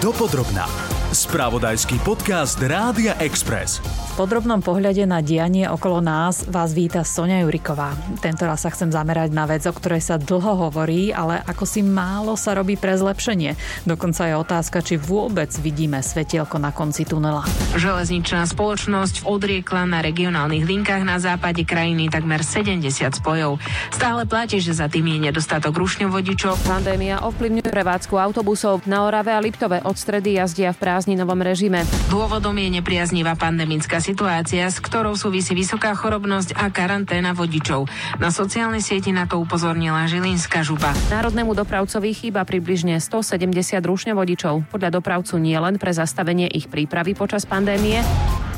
Dopodrobná. Spravodajský podcast Rádia Express. V podrobnom pohľade na dianie okolo nás vás víta Sonia Juriková. Tento raz sa chcem zamerať na vec, o ktorej sa dlho hovorí, ale ako si málo sa robí pre zlepšenie. Dokonca je otázka, či vôbec vidíme svetielko na konci tunela. Železničná spoločnosť odriekla na regionálnych linkách na západe krajiny takmer 70 spojov. Stále platí, že za tým je nedostatok rušňovodičov. Pandémia ovplyvňuje prevádzku autobusov. Na Orave a Liptove od stredy jazdia v prázdninovom režime. Dôvodom je nepriaznivá pandemická situácia, s ktorou súvisí vysoká chorobnosť a karanténa vodičov. Na sociálnej sieti na to upozornila Žilinská župa. Národnému dopravcovi chýba približne 170 rušňovodičov. Podľa dopravcu nie len pre zastavenie ich prípravy počas pandémie,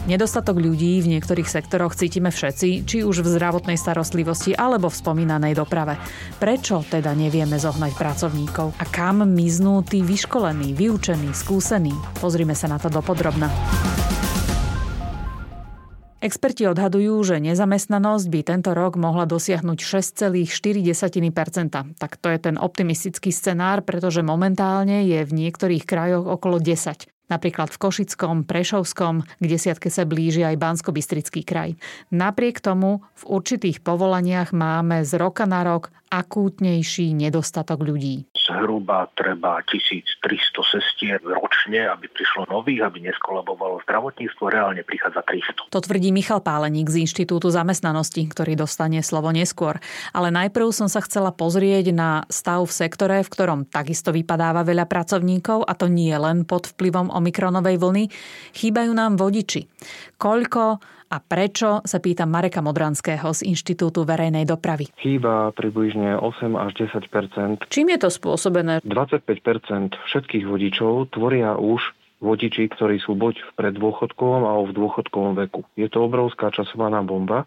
Nedostatok ľudí v niektorých sektoroch cítime všetci, či už v zdravotnej starostlivosti alebo v spomínanej doprave. Prečo teda nevieme zohnať pracovníkov? A kam miznú tí vyškolení, vyučení, skúsení? Pozrime sa na to dopodrobna. Experti odhadujú, že nezamestnanosť by tento rok mohla dosiahnuť 6,4%. Tak to je ten optimistický scenár, pretože momentálne je v niektorých krajoch okolo 10. Napríklad v Košickom, Prešovskom, k desiatke sa blíži aj bansko kraj. Napriek tomu v určitých povolaniach máme z roka na rok akútnejší nedostatok ľudí. Zhruba treba 1300 sestier ročne, aby prišlo nových, aby neskolabovalo zdravotníctvo, reálne prichádza 300. To tvrdí Michal Páleník z Inštitútu zamestnanosti, ktorý dostane slovo neskôr. Ale najprv som sa chcela pozrieť na stav v sektore, v ktorom takisto vypadáva veľa pracovníkov a to nie len pod vplyvom omikronovej vlny. Chýbajú nám vodiči. Koľko a prečo, sa pýtam Mareka Modranského z Inštitútu verejnej dopravy. Chýba približne 8 až 10% Čím je to spôsobené? 25% všetkých vodičov tvoria už vodiči, ktorí sú buď v preddôchodkovom alebo v dôchodkovom veku. Je to obrovská časovaná bomba,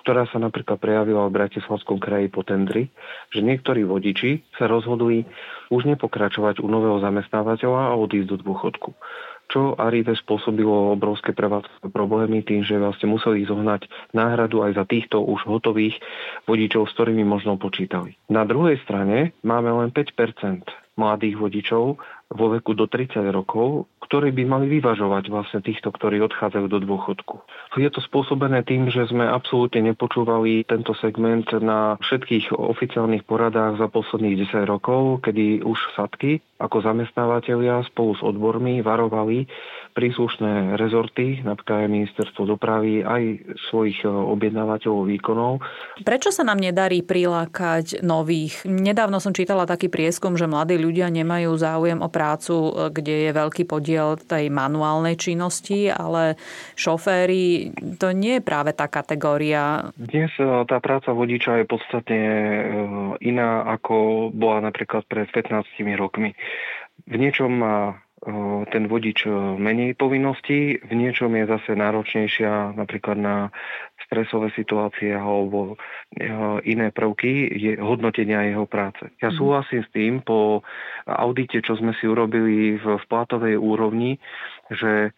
ktorá sa napríklad prejavila v Bratislavskom kraji po tendri, že niektorí vodiči sa rozhodli už nepokračovať u nového zamestnávateľa a odísť do dôchodku čo Arive spôsobilo obrovské prevádzkové problémy tým, že vlastne museli zohnať náhradu aj za týchto už hotových vodičov, s ktorými možno počítali. Na druhej strane máme len 5% mladých vodičov vo veku do 30 rokov, ktorí by mali vyvažovať vlastne týchto, ktorí odchádzajú do dôchodku. Je to spôsobené tým, že sme absolútne nepočúvali tento segment na všetkých oficiálnych poradách za posledných 10 rokov, kedy už sadky ako zamestnávateľia spolu s odbormi varovali príslušné rezorty, napríklad aj ministerstvo dopravy, aj svojich e, objednávateľov výkonov. Prečo sa nám nedarí prilákať nových? Nedávno som čítala taký prieskum, že mladí ľudia nemajú záujem o prácu, e, kde je veľký podiel tej manuálnej činnosti, ale šoféry, to nie je práve tá kategória. Dnes e, tá práca vodiča je podstatne iná, ako bola napríklad pred 15 rokmi. V niečom ten vodič menej povinností, v niečom je zase náročnejšia napríklad na stresové situácie alebo iné prvky je hodnotenia jeho práce. Ja mhm. súhlasím s tým po audite, čo sme si urobili v, v platovej úrovni, že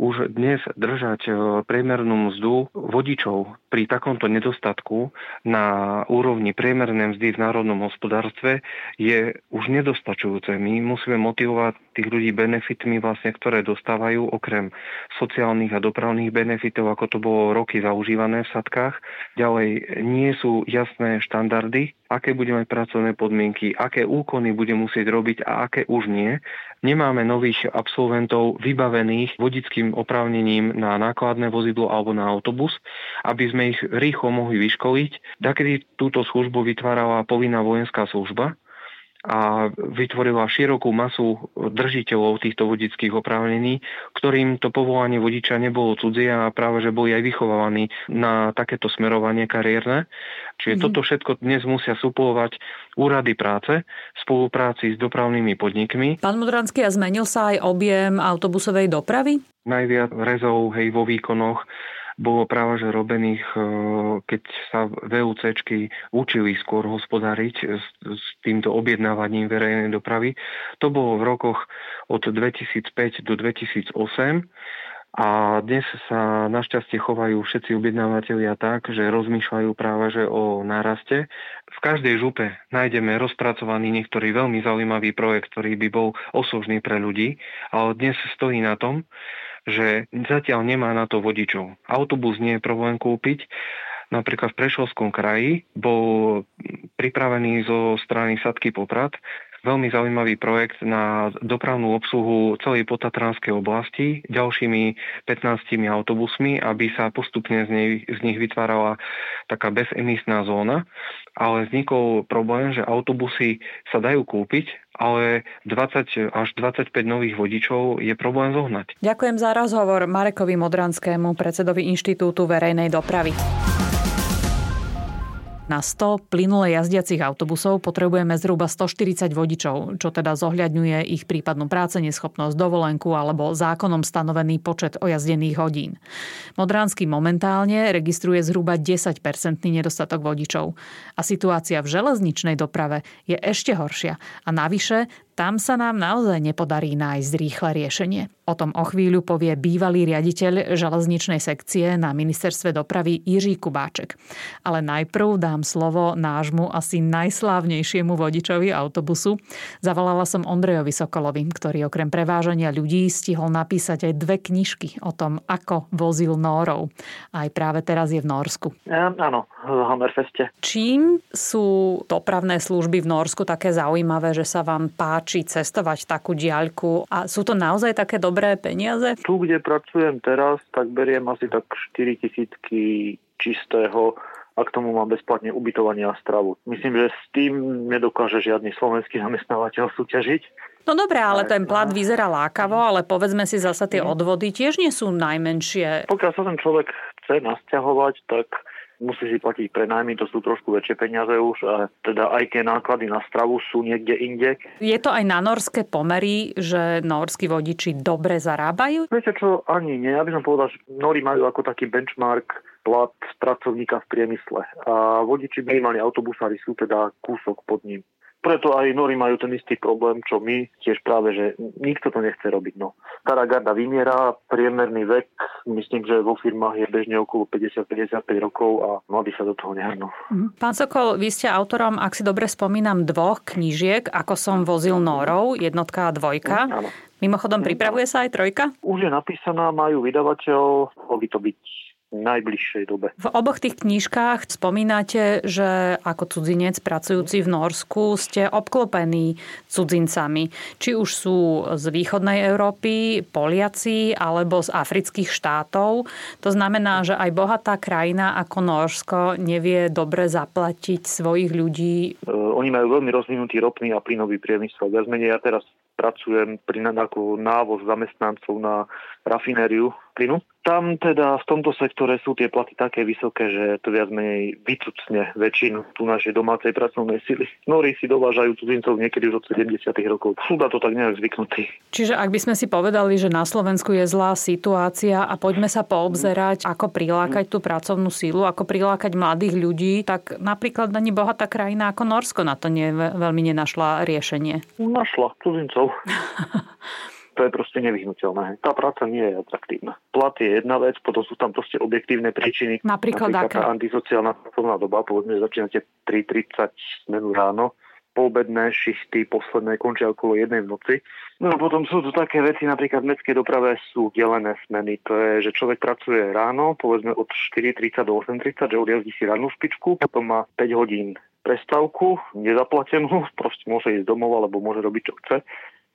už dnes držať priemernú mzdu vodičov pri takomto nedostatku na úrovni priemernej mzdy v národnom hospodárstve je už nedostačujúce. My musíme motivovať tých ľudí benefitmi, vlastne, ktoré dostávajú okrem sociálnych a dopravných benefitov, ako to bolo roky zaužívané v sadkách. Ďalej nie sú jasné štandardy, aké bude mať pracovné podmienky, aké úkony bude musieť robiť a aké už nie. Nemáme nových absolventov vybavených vodickým oprávnením na nákladné vozidlo alebo na autobus, aby sme ich rýchlo mohli vyškoliť. Takedy túto službu vytvárala povinná vojenská služba a vytvorila širokú masu držiteľov týchto vodických oprávnení, ktorým to povolanie vodiča nebolo cudzie a práve, že boli aj vychovávaní na takéto smerovanie kariérne. Čiže mm. toto všetko dnes musia suplovať úrady práce v spolupráci s dopravnými podnikmi. Pán Modranský, a zmenil sa aj objem autobusovej dopravy? Najviac rezov hej, vo výkonoch bolo práve že robených, e, keď sa VUCčky učili skôr hospodariť s, s týmto objednávaním verejnej dopravy. To bolo v rokoch od 2005 do 2008 A dnes sa našťastie chovajú všetci objednávateľia tak, že rozmýšľajú práve že o náraste. V každej župe nájdeme rozpracovaný niektorý veľmi zaujímavý projekt, ktorý by bol osožný pre ľudí, ale dnes stojí na tom, že zatiaľ nemá na to vodičov. Autobus nie je problém kúpiť, napríklad v Prešovskom kraji bol pripravený zo strany Sadky Poprad veľmi zaujímavý projekt na dopravnú obsluhu celej potatranskej oblasti ďalšími 15 autobusmi, aby sa postupne z, nej, z nich vytvárala taká bezemisná zóna. Ale vznikol problém, že autobusy sa dajú kúpiť, ale 20 až 25 nových vodičov je problém zohnať. Ďakujem za rozhovor Marekovi Modranskému, predsedovi Inštitútu verejnej dopravy. Na 100 plynule jazdiacich autobusov potrebujeme zhruba 140 vodičov, čo teda zohľadňuje ich prípadnú práce, neschopnosť, dovolenku alebo zákonom stanovený počet ojazdených hodín. Modránsky momentálne registruje zhruba 10-percentný nedostatok vodičov. A situácia v železničnej doprave je ešte horšia. A navyše tam sa nám naozaj nepodarí nájsť rýchle riešenie. O tom o chvíľu povie bývalý riaditeľ železničnej sekcie na ministerstve dopravy Jiří Kubáček. Ale najprv dám slovo nášmu asi najslávnejšiemu vodičovi autobusu. Zavolala som Ondrejovi Sokolovi, ktorý okrem prevážania ľudí stihol napísať aj dve knižky o tom, ako vozil Nórov. Aj práve teraz je v Norsku. Ja, áno, v Hammerfeste. Čím sú dopravné služby v Norsku také zaujímavé, že sa vám páči či cestovať takú diaľku. A sú to naozaj také dobré peniaze? Tu, kde pracujem teraz, tak beriem asi tak 4 tisícky čistého a k tomu mám bezplatne ubytovanie a stravu. Myslím, že s tým nedokáže žiadny slovenský zamestnávateľ súťažiť. No dobré, ale ten plat vyzerá lákavo, ale povedzme si zasa tie mhm. odvody tiež nie sú najmenšie. Pokiaľ sa ten človek chce nasťahovať, tak musí si platiť prenájmy, to sú trošku väčšie peniaze už, a teda aj tie náklady na stravu sú niekde inde. Je to aj na norské pomery, že norskí vodiči dobre zarábajú? Viete čo, ani nie. Ja by som povedal, že Nori majú ako taký benchmark plat pracovníka v priemysle. A vodiči minimálne autobusári sú teda kúsok pod ním. Preto aj Nori majú ten istý problém, čo my, tiež práve, že nikto to nechce robiť. No. Stará garda vymiera, priemerný vek, myslím, že vo firmách je bežne okolo 50-55 rokov a mladí sa do toho nehrnú. Mhm. Pán Sokol, vy ste autorom, ak si dobre spomínam, dvoch knížiek, ako som vozil Norov, jednotka a dvojka. Áno. Mimochodom, pripravuje sa aj trojka? Už je napísaná, majú vydavateľ, mohol by to byť najbližšej dobe. V oboch tých knižkách spomínate, že ako cudzinec pracujúci v Norsku ste obklopení cudzincami. Či už sú z východnej Európy, Poliaci alebo z afrických štátov. To znamená, že aj bohatá krajina ako Norsko nevie dobre zaplatiť svojich ľudí. E, oni majú veľmi rozvinutý ropný a plynový priemysel. Viac menej ja teraz pracujem pri ako návoz zamestnancov na rafinériu plynu. Tam teda v tomto sektore sú tie platy také vysoké, že to viac menej vycucne väčšinu tu našej domácej pracovnej sily. Nori si dovážajú cudzincov niekedy už od 70. rokov. Sú na to tak nejak zvyknutí. Čiže ak by sme si povedali, že na Slovensku je zlá situácia a poďme sa poobzerať, ako prilákať tú pracovnú sílu, ako prilákať mladých ľudí, tak napríklad ani bohatá krajina ako Norsko na to nie, veľmi nenašla riešenie. Našla cudzincov. to je proste nevyhnutelné. Tá práca nie je atraktívna. Plat je jedna vec, potom sú tam proste objektívne príčiny. Napríklad, Napríklad tá antisociálna pracovná doba, povedzme, že začínate 3.30 smenu ráno, poobedné šichty posledné končia okolo jednej v noci. No a potom sú tu také veci, napríklad v mestskej doprave sú delené smeny. To je, že človek pracuje ráno, povedzme od 4.30 do 8.30, že odjazdí si rannú špičku, potom má 5 hodín prestávku, nezaplatenú, proste môže ísť domov alebo môže robiť, čo chce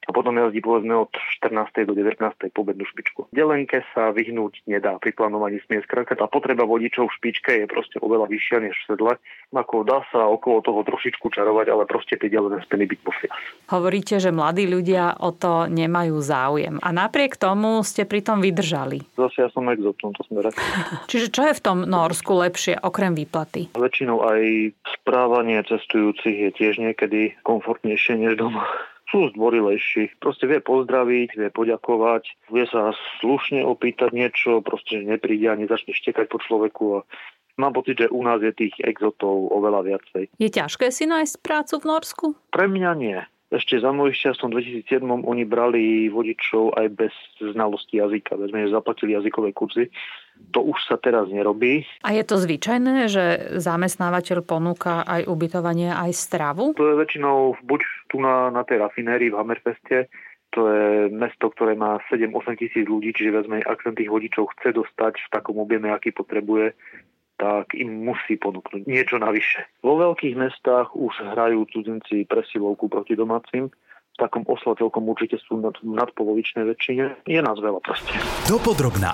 a potom jazdí povedzme od 14. do 19. pobednú špičku. Delenke sa vyhnúť nedá pri plánovaní smie skrátka. Tá potreba vodičov v špičke je proste oveľa vyššia než v sedle. Ako dá sa okolo toho trošičku čarovať, ale proste tie delené speny byť musia. Hovoríte, že mladí ľudia o to nemajú záujem. A napriek tomu ste pri tom vydržali. Zase ja som exot v tomto smere. Čiže čo je v tom Norsku lepšie, okrem výplaty? Väčšinou aj správanie cestujúcich je tiež niekedy komfortnejšie než doma sú zdvorilejší. Proste vie pozdraviť, vie poďakovať, vie sa slušne opýtať niečo, proste nepríde a nezačne štekať po človeku a Mám pocit, že u nás je tých exotov oveľa viacej. Je ťažké si nájsť prácu v Norsku? Pre mňa nie. ešte za mojich čas v 2007 oni brali vodičov aj bez znalosti jazyka, bez že zaplatili jazykové kurzy. To už sa teraz nerobí. A je to zvyčajné, že zamestnávateľ ponúka aj ubytovanie, aj stravu? To je väčšinou buď tu na, na tej rafinérii v Hammerfeste, to je mesto, ktoré má 7-8 tisíc ľudí, čiže vezme, ak sa tých vodičov chce dostať v takom objeme, aký potrebuje, tak im musí ponúknuť niečo navyše. Vo veľkých mestách už hrajú cudzinci presilovku proti domácim, v takom osle celkom určite sú nad, nadpolovičnej väčšine. Je nás veľa proste. Dopodrobná.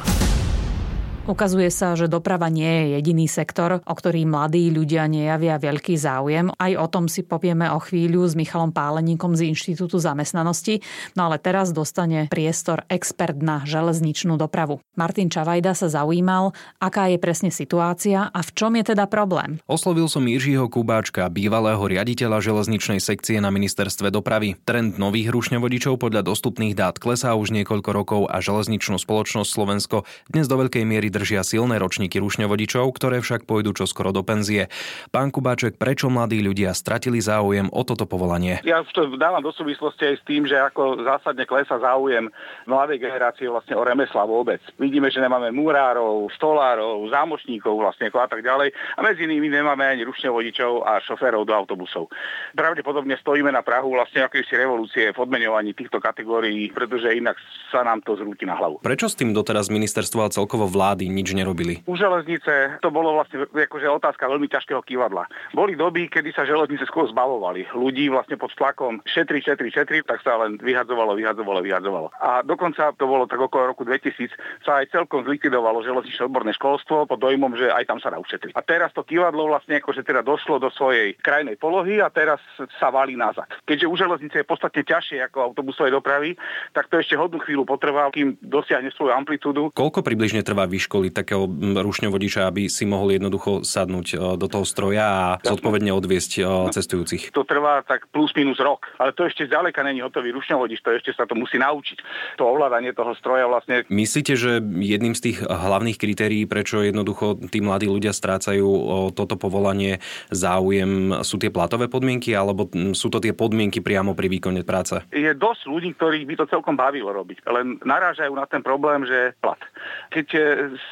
Ukazuje sa, že doprava nie je jediný sektor, o ktorý mladí ľudia nejavia veľký záujem. Aj o tom si povieme o chvíľu s Michalom Páleníkom z Inštitútu zamestnanosti. No ale teraz dostane priestor expert na železničnú dopravu. Martin Čavajda sa zaujímal, aká je presne situácia a v čom je teda problém. Oslovil som Jiřího Kubáčka, bývalého riaditeľa železničnej sekcie na ministerstve dopravy. Trend nových rušňovodičov podľa dostupných dát klesá už niekoľko rokov a železničnú spoločnosť Slovensko dnes do veľkej miery držia silné ročníky rušňovodičov, ktoré však pôjdu čoskoro do penzie. Pán Kubáček, prečo mladí ľudia stratili záujem o toto povolanie? Ja to dávam do súvislosti aj s tým, že ako zásadne klesa záujem mladej generácie vlastne o remesla vôbec. Vidíme, že nemáme múrárov, stolárov, zámočníkov vlastne a tak ďalej a medzi nimi nemáme ani rušňovodičov a šoférov do autobusov. Pravdepodobne stojíme na Prahu vlastne akejsi revolúcie v odmenovaní týchto kategórií, pretože inak sa nám to zrúti na hlavu. Prečo s tým doteraz ministerstvo a celkovo vlády vlády nič nerobili? U železnice to bolo vlastne akože otázka veľmi ťažkého kývadla. Boli doby, kedy sa železnice skôr zbavovali. Ľudí vlastne pod tlakom šetri, šetri, šetri, tak sa len vyhadzovalo, vyhadzovalo, vyhadzovalo. A dokonca to bolo tak okolo roku 2000 sa aj celkom zlikvidovalo železničné odborné školstvo pod dojmom, že aj tam sa dá ušetriť. A teraz to kývadlo vlastne akože teda došlo do svojej krajnej polohy a teraz sa valí nazad. Keďže u železnice je podstatne ťažšie ako autobusovej dopravy, tak to ešte hodnú chvíľu potrvá, kým dosiahne svoju amplitúdu. Koľko približne trvá výška vyškoliť takého rušňovodiča, aby si mohol jednoducho sadnúť e, do toho stroja a zodpovedne odviesť e, cestujúcich? To trvá tak plus minus rok, ale to ešte zďaleka není hotový rušňovodič, to ešte sa to musí naučiť. To ovládanie toho stroja vlastne. Myslíte, že jedným z tých hlavných kritérií, prečo jednoducho tí mladí ľudia strácajú toto povolanie záujem, sú tie platové podmienky, alebo sú to tie podmienky priamo pri výkone práce? Je dosť ľudí, ktorých by to celkom bavilo robiť, len narážajú na ten problém, že plat. Keď e,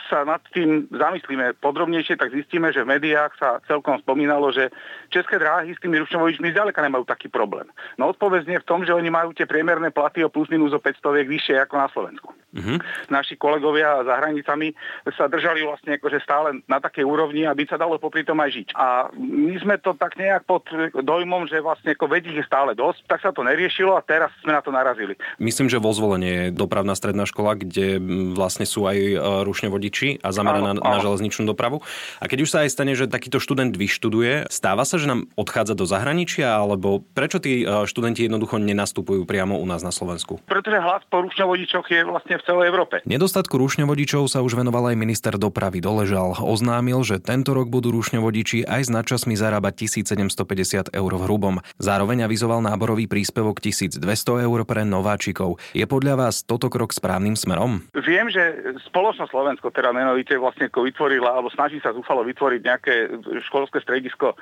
sa nad tým zamyslíme podrobnejšie, tak zistíme, že v médiách sa celkom spomínalo, že české dráhy s tými rušňovodičmi zďaleka nemajú taký problém. No odpoveď je v tom, že oni majú tie priemerné platy o plus minus o 500 vyššie ako na Slovensku. Uh-huh. Naši kolegovia za hranicami sa držali vlastne akože stále na takej úrovni, aby sa dalo popri tom aj žiť. A my sme to tak nejak pod dojmom, že vlastne ako vedí je stále dosť, tak sa to neriešilo a teraz sme na to narazili. Myslím, že vo zvolenie je dopravná stredná škola, kde vlastne sú aj e, rušňovodiči a zameraná na, na železničnú dopravu. A keď už sa aj stane, že takýto študent vyštuduje, stáva sa, že nám odchádza do zahraničia, alebo prečo tí e, študenti jednoducho nenastupujú priamo u nás na Slovensku? Pretože hlas po rušňovodičoch je vlastne v celej Európe. Nedostatku rušňovodičov sa už venoval aj minister dopravy Doležal. Oznámil, že tento rok budú rušňovodiči aj s nadčasmi zarábať 1750 eur v hrubom. Zároveň avizoval náborový príspevok 1200 eur pre nováčikov. Je podľa vás toto krok správnym smerom? Viem, že spoločnosť Slovensko teda menovite vlastne vytvorila, alebo snaží sa zúfalo vytvoriť nejaké školské stredisko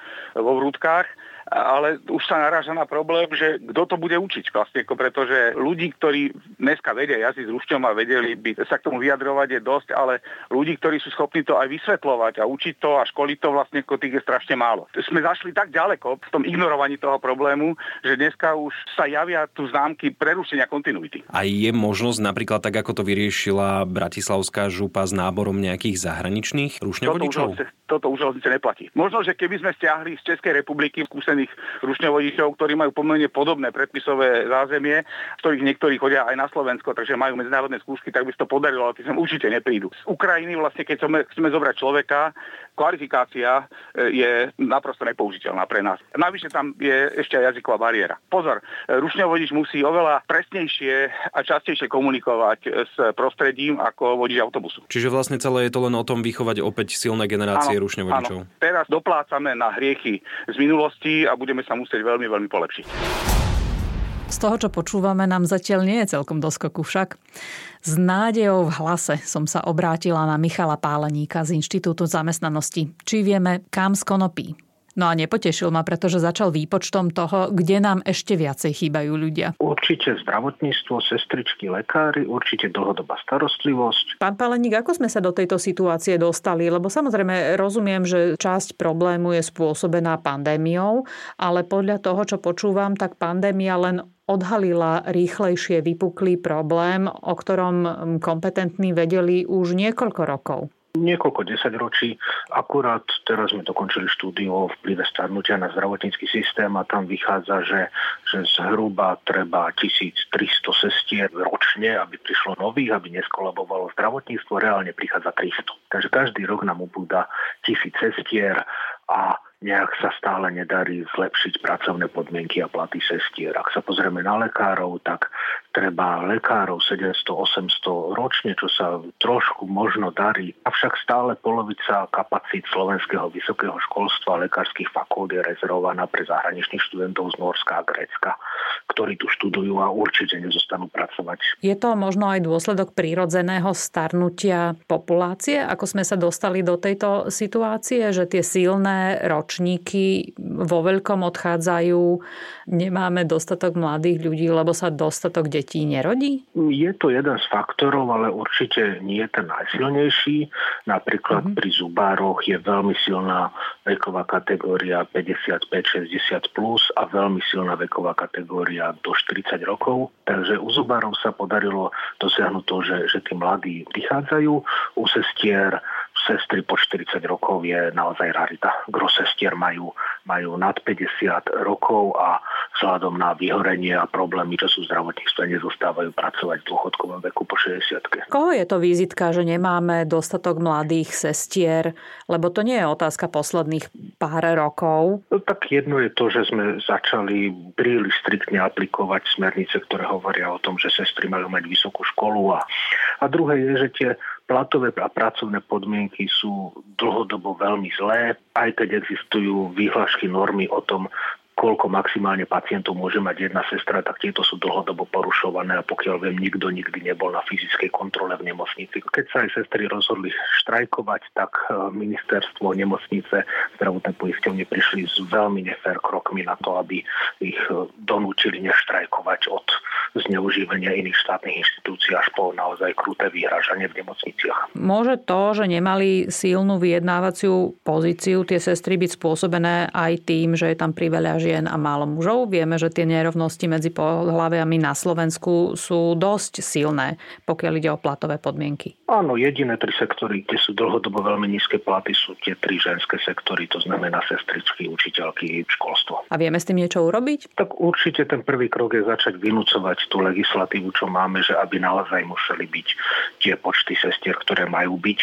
vo Vrútkach ale už sa naráža na problém, že kto to bude učiť vlastne, pretože ľudí, ktorí dneska vedia jazdiť s rušťom a vedeli by sa k tomu vyjadrovať je dosť, ale ľudí, ktorí sú schopní to aj vysvetľovať a učiť to a školiť to vlastne tých je strašne málo. Sme zašli tak ďaleko v tom ignorovaní toho problému, že dneska už sa javia tu známky prerušenia kontinuity. A je možnosť napríklad tak, ako to vyriešila Bratislavská župa s náborom nejakých zahraničných rušňovodičov? Toto, toto už neplatí. Možno, že keby sme stiahli z Českej republiky skúsených skúsených rušňovodičov, ktorí majú pomerne podobné predpisové zázemie, z ktorých niektorí chodia aj na Slovensko, takže majú medzinárodné skúšky, tak by sa to podarilo, ale tí sem určite neprídu. Z Ukrajiny vlastne, keď chceme, chceme zobrať človeka, kvalifikácia e, je naprosto nepoužiteľná pre nás. Navyše tam je ešte aj jazyková bariéra. Pozor, rušňovodič musí oveľa presnejšie a častejšie komunikovať s prostredím ako vodič autobusu. Čiže vlastne celé je to len o tom vychovať opäť silné generácie rušňovodičov. Áno. Teraz doplácame na hriechy z minulosti a budeme sa musieť veľmi, veľmi polepšiť. Z toho, čo počúvame, nám zatiaľ nie je celkom doskoku však. S nádejou v hlase som sa obrátila na Michala Páleníka z Inštitútu zamestnanosti. Či vieme, kam skonopí? No a nepotešil ma, pretože začal výpočtom toho, kde nám ešte viacej chýbajú ľudia. Určite zdravotníctvo, sestričky, lekári, určite dlhodobá starostlivosť. Pán Paleník, ako sme sa do tejto situácie dostali? Lebo samozrejme rozumiem, že časť problému je spôsobená pandémiou, ale podľa toho, čo počúvam, tak pandémia len odhalila rýchlejšie vypuklý problém, o ktorom kompetentní vedeli už niekoľko rokov niekoľko desaťročí. Akurát teraz sme dokončili štúdiu o vplyve starnutia na zdravotnícky systém a tam vychádza, že, že zhruba treba 1300 sestier ročne, aby prišlo nových, aby neskolabovalo zdravotníctvo. Reálne prichádza 300. Takže každý rok nám ubúda tisíc sestier a nejak sa stále nedarí zlepšiť pracovné podmienky a platy sestier. Ak sa pozrieme na lekárov, tak treba lekárov 700-800 ročne, čo sa trošku možno darí. Avšak stále polovica kapacít slovenského vysokého školstva a lekárskych fakult je rezervovaná pre zahraničných študentov z Norska a Grécka, ktorí tu študujú a určite nezostanú pracovať. Je to možno aj dôsledok prírodzeného starnutia populácie, ako sme sa dostali do tejto situácie, že tie silné ročníky vo veľkom odchádzajú, nemáme dostatok mladých ľudí, lebo sa dostatok detí nerodí? Je to jeden z faktorov, ale určite nie je ten najsilnejší. Napríklad uh-huh. pri zubároch je veľmi silná veková kategória 55-60 plus a veľmi silná veková kategória do 40 rokov. Takže u zubárov sa podarilo dosiahnuť to, že, že tí mladí prichádzajú. U sestier sestry po 40 rokov je naozaj rarita. Gro sestier majú, majú nad 50 rokov a vzhľadom na vyhorenie a problémy, čo sú v zdravotníctve, nezostávajú pracovať v dôchodkovom veku po 60 Koho je to vizitka, že nemáme dostatok mladých sestier? Lebo to nie je otázka posledných pár rokov. No, tak jedno je to, že sme začali príliš striktne aplikovať smernice, ktoré hovoria o tom, že sestry majú mať vysokú školu a, a druhé je, že tie platové a pracovné podmienky sú dlhodobo veľmi zlé, aj keď existujú výhľašky normy o tom, koľko maximálne pacientov môže mať jedna sestra, tak tieto sú dlhodobo porušované a pokiaľ viem, nikto nikdy nebol na fyzickej kontrole v nemocnici. Keď sa aj sestry rozhodli štrajkovať, tak e, ministerstvo, nemocnice, zdravotné poisťovne prišli s veľmi nefér krokmi na to, aby ich e, donúčili neštrajkovať od zneužívania iných štátnych inštitúcií až po naozaj kruté vyhražanie v nemocniciach. Môže to, že nemali silnú vyjednávaciu pozíciu tie sestry byť spôsobené aj tým, že je tam priveľa žien a málo mužov. Vieme, že tie nerovnosti medzi pohľaviami na Slovensku sú dosť silné, pokiaľ ide o platové podmienky. Áno, jediné tri sektory, kde sú dlhodobo veľmi nízke platy, sú tie tri ženské sektory, to znamená sestričky, učiteľky, školstvo. A vieme s tým niečo urobiť? Tak určite ten prvý krok je začať vynúcovať tú legislatívu, čo máme, že aby naozaj museli byť tie počty sestier, ktoré majú byť,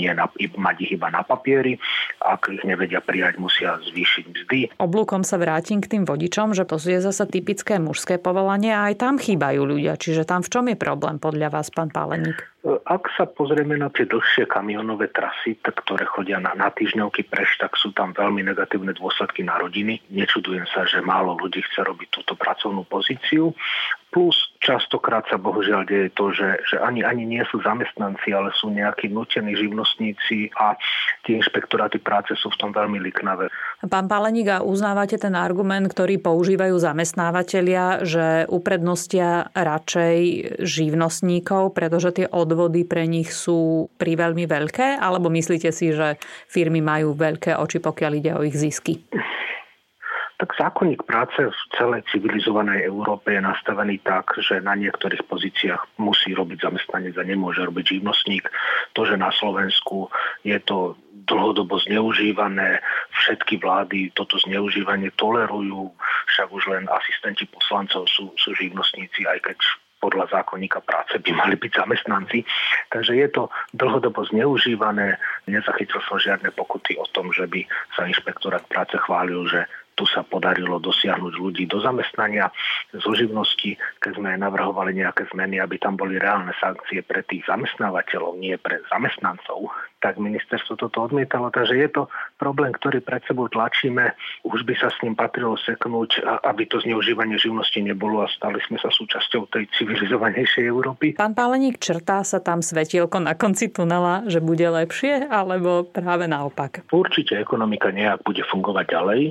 nie na, mať ich iba na papieri. Ak ich nevedia prijať, musia zvýšiť mzdy. Oblúkom sa vráti vrátim k tým vodičom, že to je zase typické mužské povolanie a aj tam chýbajú ľudia. Čiže tam v čom je problém podľa vás, pán Páleník? Ak sa pozrieme na tie dlhšie kamionové trasy, ktoré chodia na, na týždňovky preš, tak sú tam veľmi negatívne dôsledky na rodiny. Nečudujem sa, že málo ľudí chce robiť túto pracovnú pozíciu. Plus častokrát sa bohužiaľ deje to, že, že ani, ani nie sú zamestnanci, ale sú nejakí nutení živnostníci a tie inšpektoráty práce sú v tom veľmi liknavé. Pán Paleník, a uznávate ten argument, ktorý používajú zamestnávateľia, že uprednostia radšej živnostníkov, pretože tie odvody pre nich sú pri veľmi veľké? Alebo myslíte si, že firmy majú veľké oči, pokiaľ ide o ich zisky? Tak zákonník práce v celej civilizovanej Európe je nastavený tak, že na niektorých pozíciách musí robiť zamestnanec a nemôže robiť živnostník. To, že na Slovensku je to dlhodobo zneužívané, všetky vlády toto zneužívanie tolerujú, však už len asistenti poslancov sú, sú živnostníci, aj keď podľa zákonníka práce by mali byť zamestnanci. Takže je to dlhodobo zneužívané. Nezachytil som žiadne pokuty o tom, že by sa inšpektorát práce chválil, že Tu sa podarilo dosiahnuť ľudí do zamestnania, zo živnosti, keď sme navrhovali nejaké zmeny, aby tam boli reálne sankcie pre tých zamestnávateľov, nie pre zamestnancov, tak ministerstvo toto odmietalo. Takže je to problém, ktorý pred sebou tlačíme. Už by sa s ním patrilo seknúť, aby to zneužívanie živnosti nebolo a stali sme sa súčasťou tej civilizovanejšej Európy. Pán Páleník, črtá sa tam svetielko na konci tunela, že bude lepšie, alebo práve naopak? Určite ekonomika nejak bude fungovať ďalej.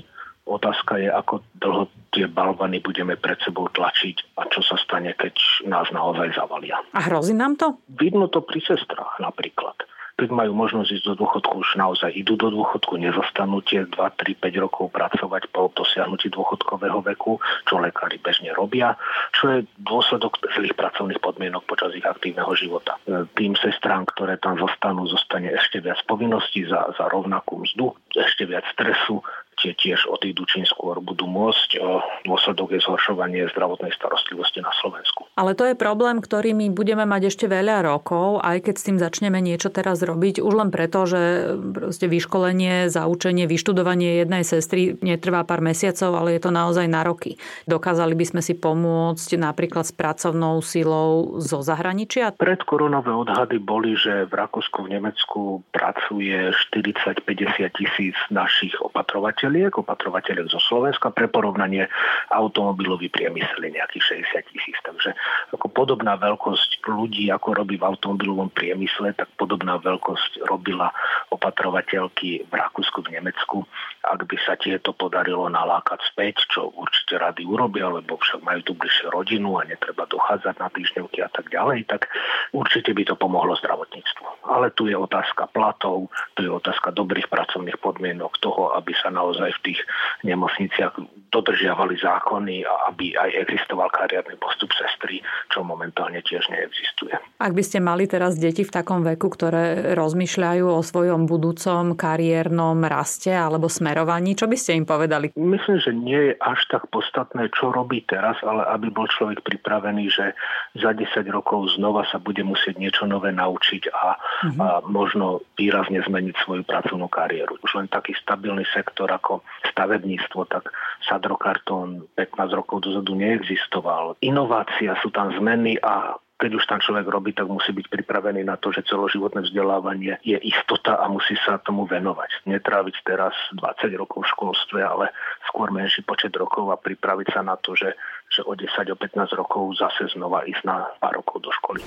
Otázka je, ako dlho tie balvany budeme pred sebou tlačiť a čo sa stane, keď nás naozaj zavalia. A hrozí nám to? Vidno to pri sestrách napríklad keď majú možnosť ísť do dôchodku, už naozaj idú do dôchodku, nezostanú tie 2, 3, 5 rokov pracovať po dosiahnutí dôchodkového veku, čo lekári bežne robia, čo je dôsledok zlých pracovných podmienok počas ich aktívneho života. E, tým sestrám, ktoré tam zostanú, zostane ešte viac povinností za, za rovnakú mzdu, ešte viac stresu, tie tiež odídu čím skôr budú môcť. Dôsledok je zhoršovanie zdravotnej starostlivosti na Slovensku. Ale to je problém, ktorý my budeme mať ešte veľa rokov, aj keď s tým začneme niečo teraz robiť, už len preto, že vyškolenie, zaučenie, vyštudovanie jednej sestry netrvá pár mesiacov, ale je to naozaj na roky. Dokázali by sme si pomôcť napríklad s pracovnou silou zo zahraničia? Pred koronové odhady boli, že v Rakúsku, v Nemecku pracuje 40-50 tisíc našich opatrovateľiek, opatrovateľiek zo Slovenska, pre porovnanie automobilový priemysel je nejakých 60 tisíc. Takže ako podobná veľkosť ľudí, ako robí v automobilovom priemysle, tak podobná veľkosť robila opatrovateľky v Rakúsku, v Nemecku. Ak by sa tieto podarilo nalákať späť, čo určite rady urobia, lebo však majú tu bližšie rodinu a netreba dochádzať na týždňovky a tak ďalej, tak určite by to pomohlo zdravotníctvu. Ale tu je otázka platov, tu je otázka dobrých pracovných podmienok, toho, aby sa naozaj v tých nemocniciach dodržiavali zákony a aby aj existoval kariérny postup sestry, čo momentálne tiež neexistuje. Ak by ste mali teraz deti v takom veku, ktoré rozmýšľajú o svojom budúcom kariérnom raste alebo smerovaní, čo by ste im povedali? Myslím, že nie je až tak podstatné, čo robí teraz, ale aby bol človek pripravený, že za 10 rokov znova sa bude musieť niečo nové naučiť a, uh-huh. a možno výrazne zmeniť svoju pracovnú kariéru. Už len taký stabilný sektor ako stavebníctvo, tak Sadrokartón 15 rokov dozadu neexistoval. Inovácia sú tam zmeny a keď už tam človek robí, tak musí byť pripravený na to, že celoživotné vzdelávanie je istota a musí sa tomu venovať. Netráviť teraz 20 rokov v školstve, ale skôr menší počet rokov a pripraviť sa na to, že, že o 10, o 15 rokov zase znova ísť na pár rokov do školy.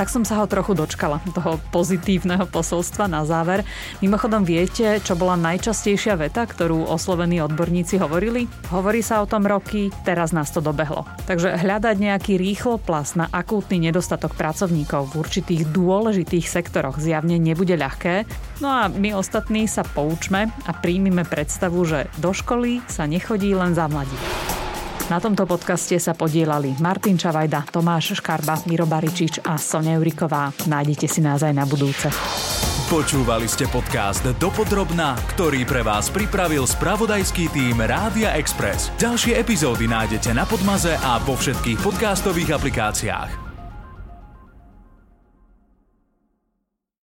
Tak som sa ho trochu dočkala, toho pozitívneho posolstva na záver. Mimochodom viete, čo bola najčastejšia veta, ktorú oslovení odborníci hovorili? Hovorí sa o tom roky, teraz nás to dobehlo. Takže hľadať nejaký rýchlo plas na akútny nedostatok pracovníkov v určitých dôležitých sektoroch zjavne nebude ľahké. No a my ostatní sa poučme a príjmime predstavu, že do školy sa nechodí len za mladí. Na tomto podcaste sa podielali Martin Čavajda, Tomáš Škarba, Miro Baričič a Sonia Juriková. Nájdete si nás aj na budúce. Počúvali ste podcast Dopodrobná, ktorý pre vás pripravil spravodajský tým Rádia Express. Ďalšie epizódy nájdete na Podmaze a vo všetkých podcastových aplikáciách.